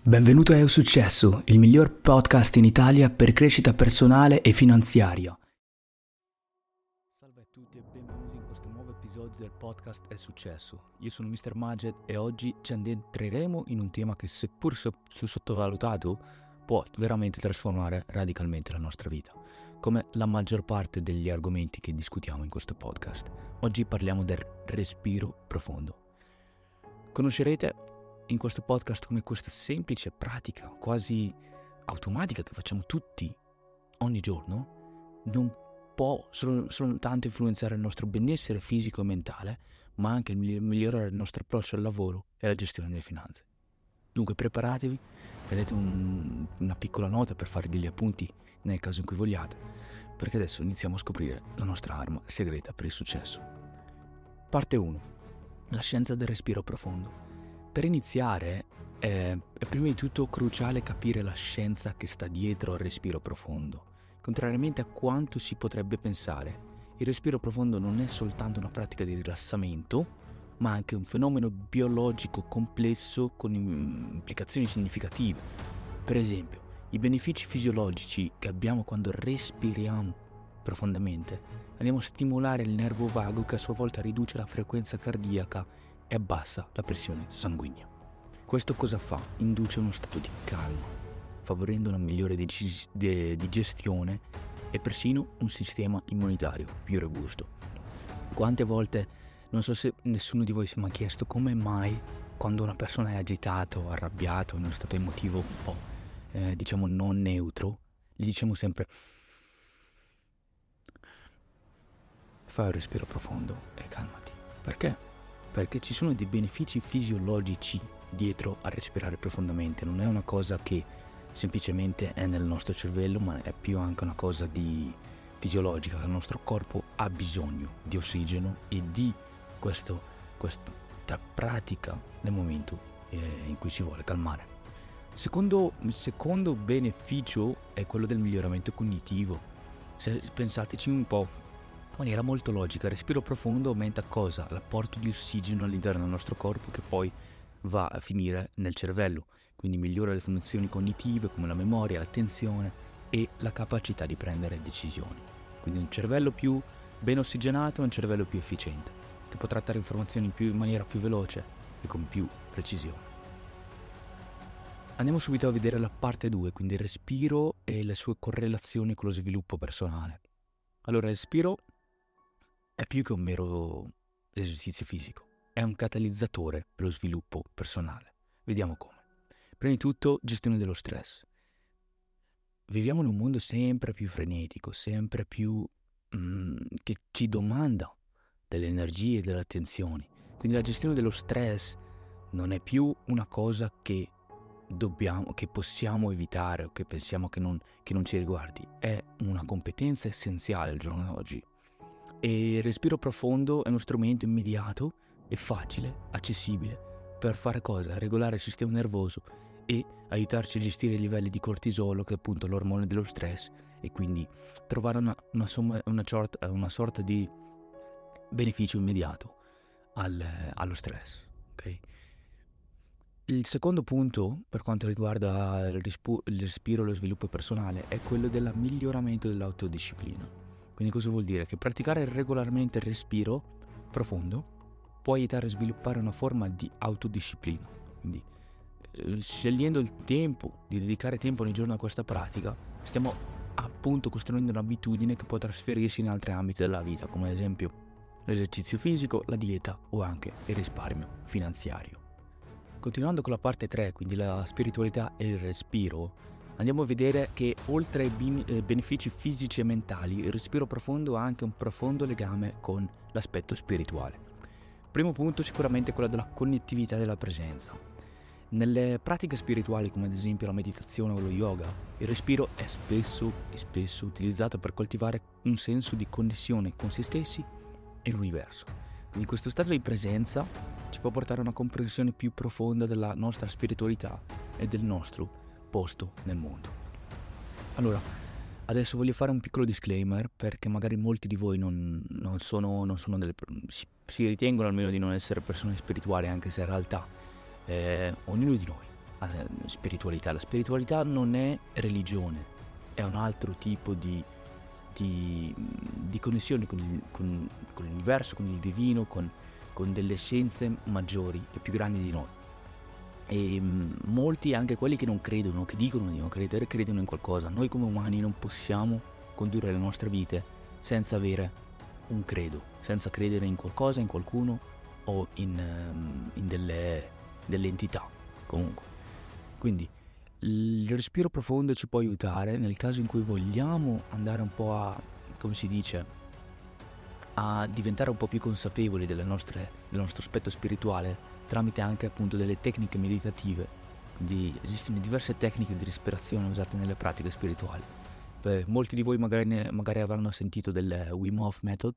Benvenuto a Eu Successo, il miglior podcast in Italia per crescita personale e finanziaria. Salve a tutti e benvenuti in questo nuovo episodio del podcast È Successo. Io sono Mr. Maget e oggi ci addentreremo in un tema che seppur sottovalutato può veramente trasformare radicalmente la nostra vita, come la maggior parte degli argomenti che discutiamo in questo podcast. Oggi parliamo del respiro profondo. Conoscerete in questo podcast come questa semplice pratica, quasi automatica che facciamo tutti ogni giorno, non può soltanto influenzare il nostro benessere fisico e mentale, ma anche migliorare il nostro approccio al lavoro e alla gestione delle finanze. Dunque preparatevi, prendete un, una piccola nota per fare degli appunti nel caso in cui vogliate, perché adesso iniziamo a scoprire la nostra arma segreta per il successo. Parte 1. La scienza del respiro profondo. Per iniziare eh, è prima di tutto cruciale capire la scienza che sta dietro al respiro profondo. Contrariamente a quanto si potrebbe pensare, il respiro profondo non è soltanto una pratica di rilassamento, ma anche un fenomeno biologico complesso con implicazioni significative. Per esempio, i benefici fisiologici che abbiamo quando respiriamo profondamente andiamo a stimolare il nervo vago che a sua volta riduce la frequenza cardiaca e abbassa la pressione sanguigna. Questo cosa fa? Induce uno stato di calma, favorendo una migliore decis- de- digestione e persino un sistema immunitario più robusto. Quante volte, non so se nessuno di voi si è mai chiesto come mai quando una persona è agitata o arrabbiata o in uno stato emotivo un po' eh, diciamo non neutro, gli diciamo sempre fai un respiro profondo e calmati. Perché? Perché ci sono dei benefici fisiologici dietro a respirare profondamente, non è una cosa che semplicemente è nel nostro cervello, ma è più anche una cosa di fisiologica, il nostro corpo ha bisogno di ossigeno e di questo, questa pratica nel momento eh, in cui ci vuole calmare. Secondo, il secondo beneficio è quello del miglioramento cognitivo. Se pensateci un po', maniera molto logica. Il respiro profondo aumenta cosa? L'apporto di ossigeno all'interno del nostro corpo che poi va a finire nel cervello, quindi migliora le funzioni cognitive come la memoria, l'attenzione e la capacità di prendere decisioni. Quindi un cervello più ben ossigenato è un cervello più efficiente, che può trattare informazioni più, in maniera più veloce e con più precisione. Andiamo subito a vedere la parte 2, quindi il respiro e le sue correlazioni con lo sviluppo personale. Allora, il respiro è più che un mero esercizio fisico, è un catalizzatore per lo sviluppo personale. Vediamo come. Prima di tutto, gestione dello stress. Viviamo in un mondo sempre più frenetico, sempre più mm, che ci domanda delle energie e delle attenzioni. Quindi la gestione dello stress non è più una cosa che dobbiamo, che possiamo evitare o che pensiamo che non, che non ci riguardi, è una competenza essenziale al giorno d'oggi. E il respiro profondo è uno strumento immediato e facile, accessibile, per fare cosa? Regolare il sistema nervoso e aiutarci a gestire i livelli di cortisolo, che è appunto l'ormone dello stress, e quindi trovare una, una, somma, una, sorta, una sorta, di beneficio immediato al, allo stress. Okay? Il secondo punto, per quanto riguarda il, rispu- il respiro e lo sviluppo personale, è quello del miglioramento dell'autodisciplina. Quindi cosa vuol dire? Che praticare regolarmente il respiro profondo può aiutare a sviluppare una forma di autodisciplina. Quindi eh, scegliendo il tempo, di dedicare tempo ogni giorno a questa pratica, stiamo appunto costruendo un'abitudine che può trasferirsi in altri ambiti della vita, come ad esempio l'esercizio fisico, la dieta o anche il risparmio finanziario. Continuando con la parte 3, quindi la spiritualità e il respiro, andiamo a vedere che oltre ai eh, benefici fisici e mentali, il respiro profondo ha anche un profondo legame con l'aspetto spirituale. Primo punto sicuramente quello della connettività della presenza. Nelle pratiche spirituali come ad esempio la meditazione o lo yoga, il respiro è spesso e spesso utilizzato per coltivare un senso di connessione con se stessi e l'universo. Quindi questo stato di presenza ci può portare a una comprensione più profonda della nostra spiritualità e del nostro posto nel mondo. Allora, adesso voglio fare un piccolo disclaimer perché magari molti di voi non, non, sono, non sono, delle... Si, si, ritengono almeno di non essere persone spirituali anche se in realtà eh, ognuno di noi eh, spiritualità. La spiritualità non è religione, è un altro tipo di, di, di connessione con, il, con, con, l'universo, con il divino, con, con delle scienze maggiori e più grandi di noi. E mm, molti, anche quelli che non credono, che dicono di non credere, credono in qualcosa. Noi come umani non possiamo condurre le nostre vite senza avere un credo, senza credere in qualcosa, in qualcuno o in, um, in delle, delle entità comunque. Quindi il respiro profondo ci può aiutare nel caso in cui vogliamo andare un po' a, come si dice, a diventare un po' più consapevoli nostre, del nostro aspetto spirituale tramite anche appunto delle tecniche meditative. Quindi esistono diverse tecniche di respirazione usate nelle pratiche spirituali. Beh, molti di voi magari, magari avranno sentito del Wim Hof Method,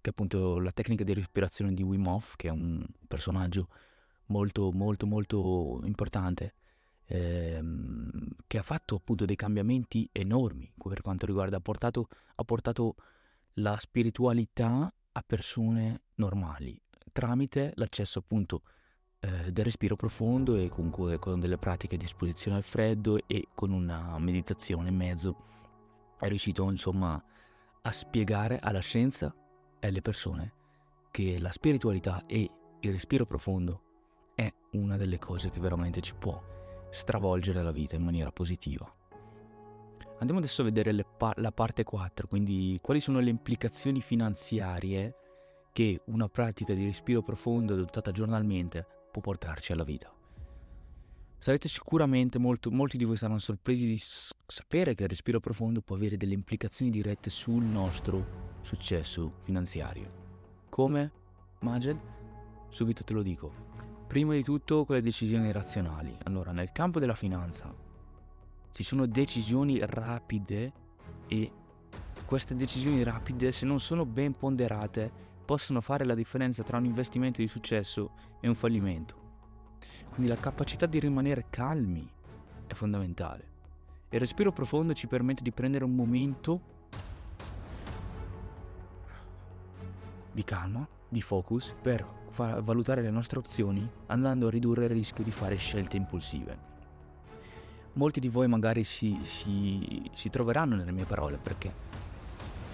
che è appunto la tecnica di respirazione di Wim Hof, che è un personaggio molto molto molto importante ehm, che ha fatto appunto dei cambiamenti enormi per quanto riguarda ha portato, ha portato la spiritualità a persone normali tramite l'accesso appunto eh, del respiro profondo e comunque con delle pratiche di esposizione al freddo e con una meditazione in mezzo è riuscito insomma a spiegare alla scienza e alle persone che la spiritualità e il respiro profondo è una delle cose che veramente ci può stravolgere la vita in maniera positiva. Andiamo adesso a vedere pa- la parte 4, quindi quali sono le implicazioni finanziarie che una pratica di respiro profondo adottata giornalmente può portarci alla vita. Sarete sicuramente molto, molti di voi saranno sorpresi di s- sapere che il respiro profondo può avere delle implicazioni dirette sul nostro successo finanziario. Come? Majed? Subito te lo dico. Prima di tutto con le decisioni razionali. Allora, nel campo della finanza ci sono decisioni rapide e queste decisioni rapide, se non sono ben ponderate, possono fare la differenza tra un investimento di successo e un fallimento. Quindi la capacità di rimanere calmi è fondamentale. Il respiro profondo ci permette di prendere un momento di calma, di focus per valutare le nostre opzioni andando a ridurre il rischio di fare scelte impulsive. Molti di voi magari si, si, si troveranno nelle mie parole perché,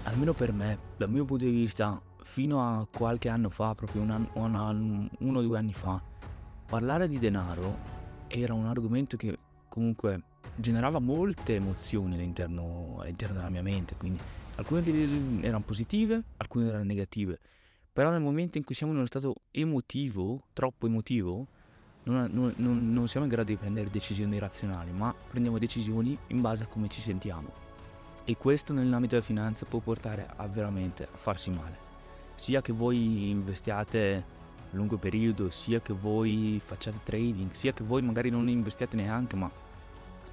almeno per me, dal mio punto di vista, fino a qualche anno fa, proprio un anno, un anno, uno o due anni fa, parlare di denaro era un argomento che comunque generava molte emozioni all'interno, all'interno della mia mente, quindi alcune erano positive, alcune erano negative, però nel momento in cui siamo in uno stato emotivo, troppo emotivo, non, non, non, siamo in grado di prendere decisioni razionali, ma prendiamo decisioni in base a come ci sentiamo. E questo nell'ambito della finanza può portare a veramente a farsi male. Sia che voi investiate lungo periodo, sia che voi facciate trading, sia che voi magari non investiate neanche, ma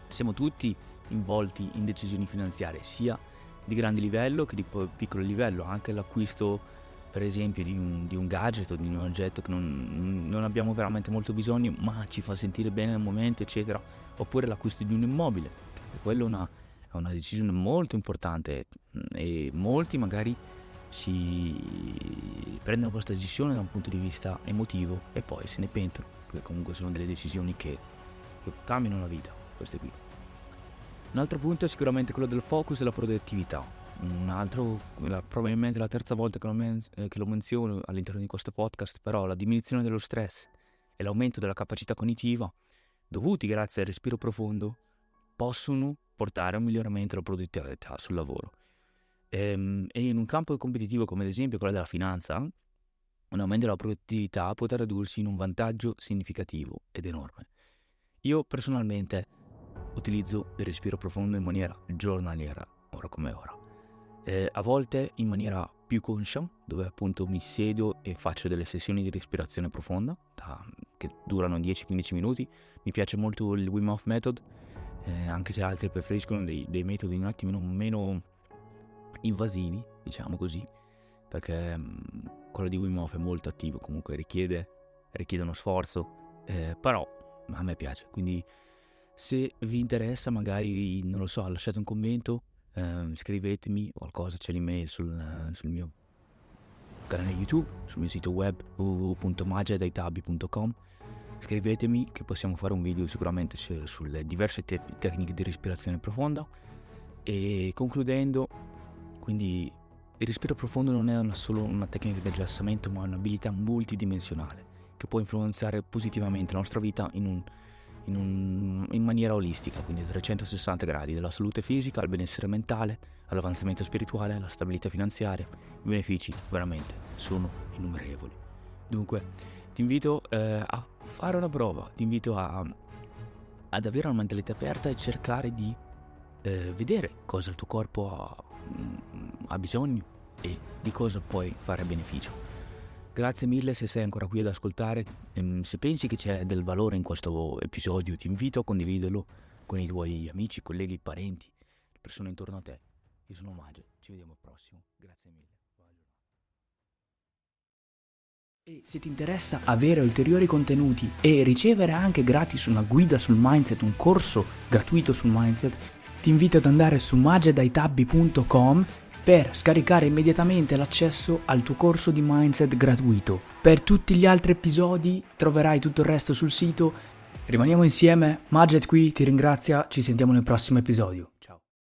siamo tutti involti in decisioni finanziarie, sia di grande livello che di piccolo livello, anche l'acquisto per esempio di un, di un gadget o di un oggetto che non, non, abbiamo veramente molto bisogno, ma ci fa sentire bene al momento, eccetera, oppure l'acquisto di un immobile, quello è una, è una decisione molto importante e molti magari si prendono questa decisione da un punto di vista emotivo e poi se ne pentono, perché comunque sono delle decisioni che, che cambiano la vita, queste qui. Un altro punto è sicuramente quello del focus e la produttività. Un altro, la, probabilmente la terza volta che lo, men- eh, che lo menziono all'interno di questo podcast, però la diminuzione dello stress e l'aumento della capacità cognitiva, dovuti grazie al respiro profondo, possono portare a un miglioramento della produttività sul lavoro. Ehm, e, in un campo competitivo come ad esempio quello della finanza, un aumento della produttività può tradursi in un vantaggio significativo ed enorme. Io personalmente utilizzo il respiro profondo in maniera giornaliera, ora come ora. Eh, a volte in maniera più conscia, dove appunto mi siedo e faccio delle sessioni di respirazione profonda, da, che durano 10-15 minuti. Mi piace molto il Wim Hof Method, eh, anche se altri preferiscono dei, dei metodi un attimo meno invasivi, diciamo così, perché mh, mm, quello di Wim Hof è molto attivo, comunque richiede, richiede uno sforzo, eh, però a me piace, quindi se vi interessa magari, non lo so, lasciate un commento, eh, scrivetemi qualcosa, c'è l'email sul, sul mio canale YouTube, sul mio sito web www.magiadaitabi.com scrivetemi che possiamo fare un video sicuramente sulle diverse te- tecniche di respirazione profonda. E concludendo, quindi il respiro profondo non è una, solo una tecnica di rilassamento, ma è un'abilità multidimensionale che può influenzare positivamente la nostra vita in, un, in, un, in maniera olistica, quindi a 360 gradi, dalla salute fisica al benessere mentale, all'avanzamento spirituale, alla stabilità finanziaria. I benefici veramente sono innumerevoli. Dunque, ti invito eh, a fare una prova, ti invito a, ad avere una mentalità aperta e cercare di eh, vedere cosa il tuo corpo ha, mm, ha bisogno e di cosa puoi fare beneficio. Grazie mille se sei ancora qui ad ascoltare. Ehm, se pensi che c'è del valore in questo episodio, ti invito a condividerlo con i tuoi amici, colleghi, parenti, persone intorno a te. Io sono Mage, ci vediamo al prossimo. Grazie mille. E se ti interessa avere ulteriori contenuti e ricevere anche gratis una guida sul mindset, un corso gratuito sul mindset, ti invito ad andare su magedaitabbi.com per scaricare immediatamente l'accesso al tuo corso di mindset gratuito. Per tutti gli altri episodi troverai tutto il resto sul sito. Rimaniamo insieme, Maged qui ti ringrazia, ci sentiamo nel prossimo episodio.